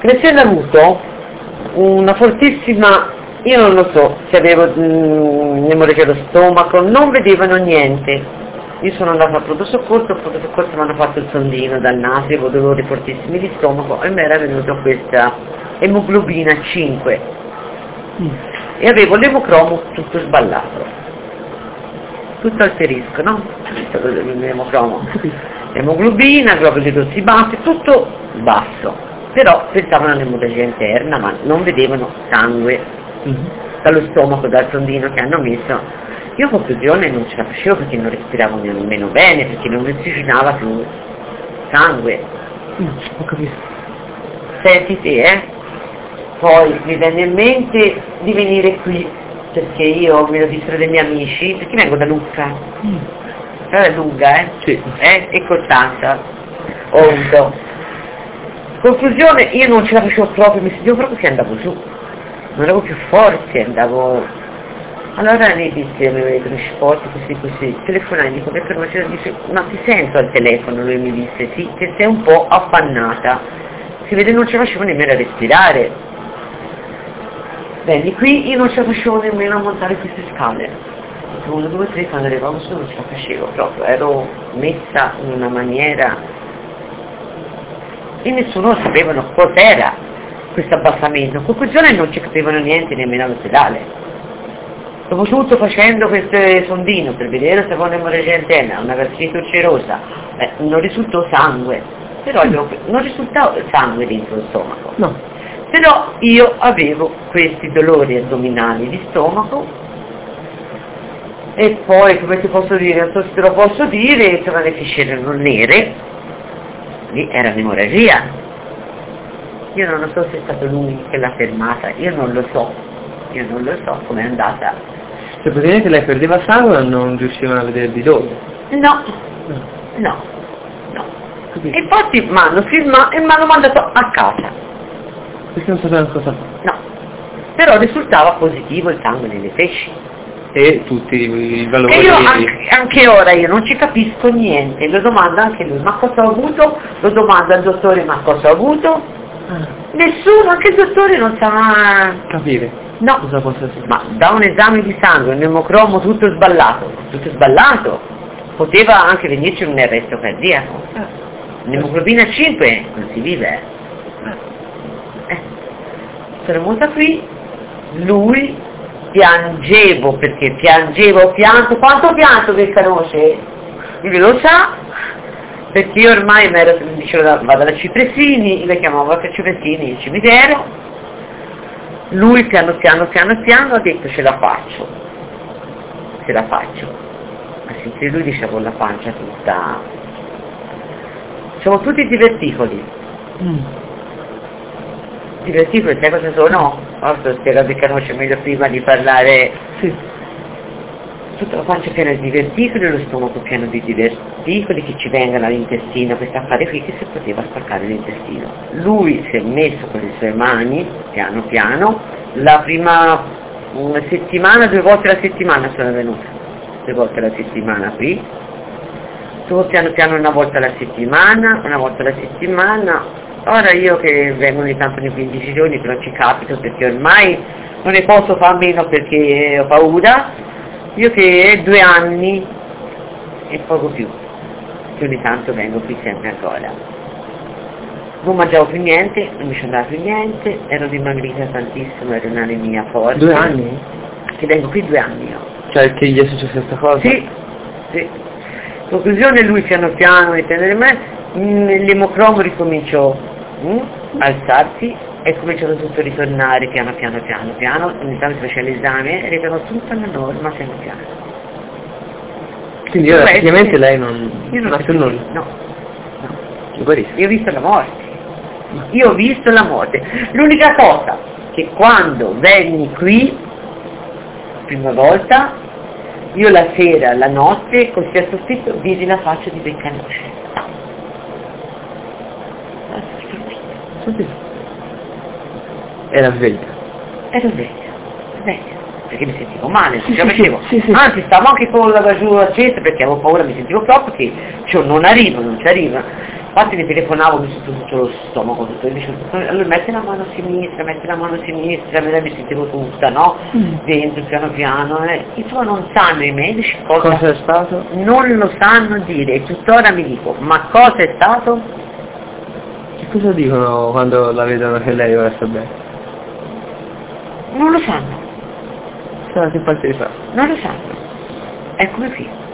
crescendo avuto una fortissima, io non lo so se avevo mm, un'emorragia allo stomaco, non vedevano niente. Io sono andata al pronto soccorso, al pronto soccorso mi hanno fatto il sondino dal naso, avevo dolori fortissimi di stomaco e mi era venuta questa emoglobina 5 mm. e avevo l'emocromo tutto sballato, tutto alterisco, no? L'emocromo. Emoglobina, globuli rossi bassi, tutto basso però pensavano all'emorragia interna ma non vedevano sangue mm-hmm. dallo stomaco, dal sondino che hanno messo. Io a conclusione non ce la facevo perché non respiravo nemmeno bene, perché non ossigenava più sangue. Mm, ho capito. Senti te, eh? Poi mi venne in mente di venire qui, perché io me lo dissero dei miei amici, perché vengo da Lucca. Mm. Però è lunga, eh? Sì. Eh? E Costanza. Avuto Conclusione, io non ce la facevo proprio, mi sentivo proprio che andavo giù, non avevo più forze, andavo... Allora lei disse, mi vedono sporti così così, telefonai, dico, che per dice, ma ti sento al telefono, lui mi disse, sì, che sei un po' affannata, si vede non ce la facevo nemmeno a respirare. Bene, qui io non ce la facevo nemmeno a montare queste scale. Uno, due, tre, quando arrivavo su non ce la facevo proprio, ero messa in una maniera e nessuno sapevano cos'era questo abbassamento. In conclusione non ci capivano niente nemmeno all'ospedale. Soprattutto facendo questo sondino per vedere se avevano emorragia una gastrite ulcerosa, eh, non risultò sangue, però io, non risultava sangue dentro il stomaco. No. Però io avevo questi dolori addominali di stomaco e poi, come ti posso dire, non so se te lo posso dire, c'erano le fisce nere, lì era un'emorragia. Io non lo so se è stato lui che l'ha fermata, io non lo so, io non lo so com'è andata. Cioè praticamente lei perdeva sangue e non riuscivano a vedere di dove? No, no, no. no. E infatti mi hanno filmato e mi hanno mandato a casa. Perché non sapevano cosa fare? No, però risultava positivo il sangue nelle fesci e tutti i valori. E io anche, anche, ora io non ci capisco niente, lo domanda anche lui, ma cosa ho avuto? Lo domanda al dottore, ma cosa ho avuto? Ah. Nessuno, anche il dottore non sa capire. No, cosa essere. ma da un esame di sangue, un emocromo tutto sballato, tutto sballato, poteva anche venirci un arresto cardiaco. Ah. Un'emoglobina 5 non si vive. Eh. Sono venuta qui, lui piangevo perché piangevo, pianto, quanto pianto che conosce? Lui lo sa, perché io ormai mi ero, dicevo, vado da Cipresini, io chiamavo a Cipresini il cimitero, lui piano piano piano piano ha detto ce la faccio, ce la faccio, ma sentire lui dice con la pancia tutta, siamo tutti diverticoli. Mm diverticoli, sai cosa sono? Posso spiegare che conosce meglio prima di parlare. Sì. Tutta la pancia piena di diverticoli, lo stomaco pieno di diverticoli che ci vengono all'intestino, questo affare qui che si poteva spaccare l'intestino. Lui si è messo con le sue mani, piano piano, la prima una settimana, due volte alla settimana sono venuta, due volte alla settimana qui, tu piano piano una volta alla settimana, una volta alla settimana, Ora io che vengo ogni tanto nei 15 giorni però ci capito perché ormai non ne posso fare a meno perché ho paura, io che due anni e poco più, che ogni tanto vengo qui sempre ancora. Non mangiavo più niente, non mi ci andava più niente, ero dimagrita tantissimo, ero un'anemia forte. Due anni? Che vengo qui due anni io. Cioè che gli è successa questa cosa? Sì, sì. Conclusione lui piano piano di tenere me, mm, l'emocromo ricominciò alzarsi e cominciano tutto a ritornare piano piano piano piano, ogni tanto faceva l'esame e ritornò tutto alla norma piano piano. Quindi ora praticamente lei non... Io non ha più nulla? No. no. Io ho visto la morte. Io ho visto la morte. L'unica cosa che quando venni qui, prima volta, io la sera, la notte, col stesso scritto, vidi la faccia di Beccanoce. Così. Era sveglia. Ero sveglia, sveglia, perché mi sentivo male, sì, sì, facevo. Sì, sì, Anzi, stavo anche con la giù accesa perché avevo paura, mi sentivo proprio che cioè, non arrivo, non ci arriva. Infatti mi telefonavo, mi sento tutto lo stomaco, tutto, dicevo, allora metti la mano a sinistra, metti la mano a sinistra, me la mi sentivo tutta, no? Mm. Dentro, piano piano, eh. insomma non sanno i medici cosa, Cosa è stato? non lo sanno dire, e tuttora mi dico, ma cosa è stato? Che cosa dicono quando la vedono che lei ora sta bene? Non lo sanno, di fa? non lo sanno. Eccomi qui.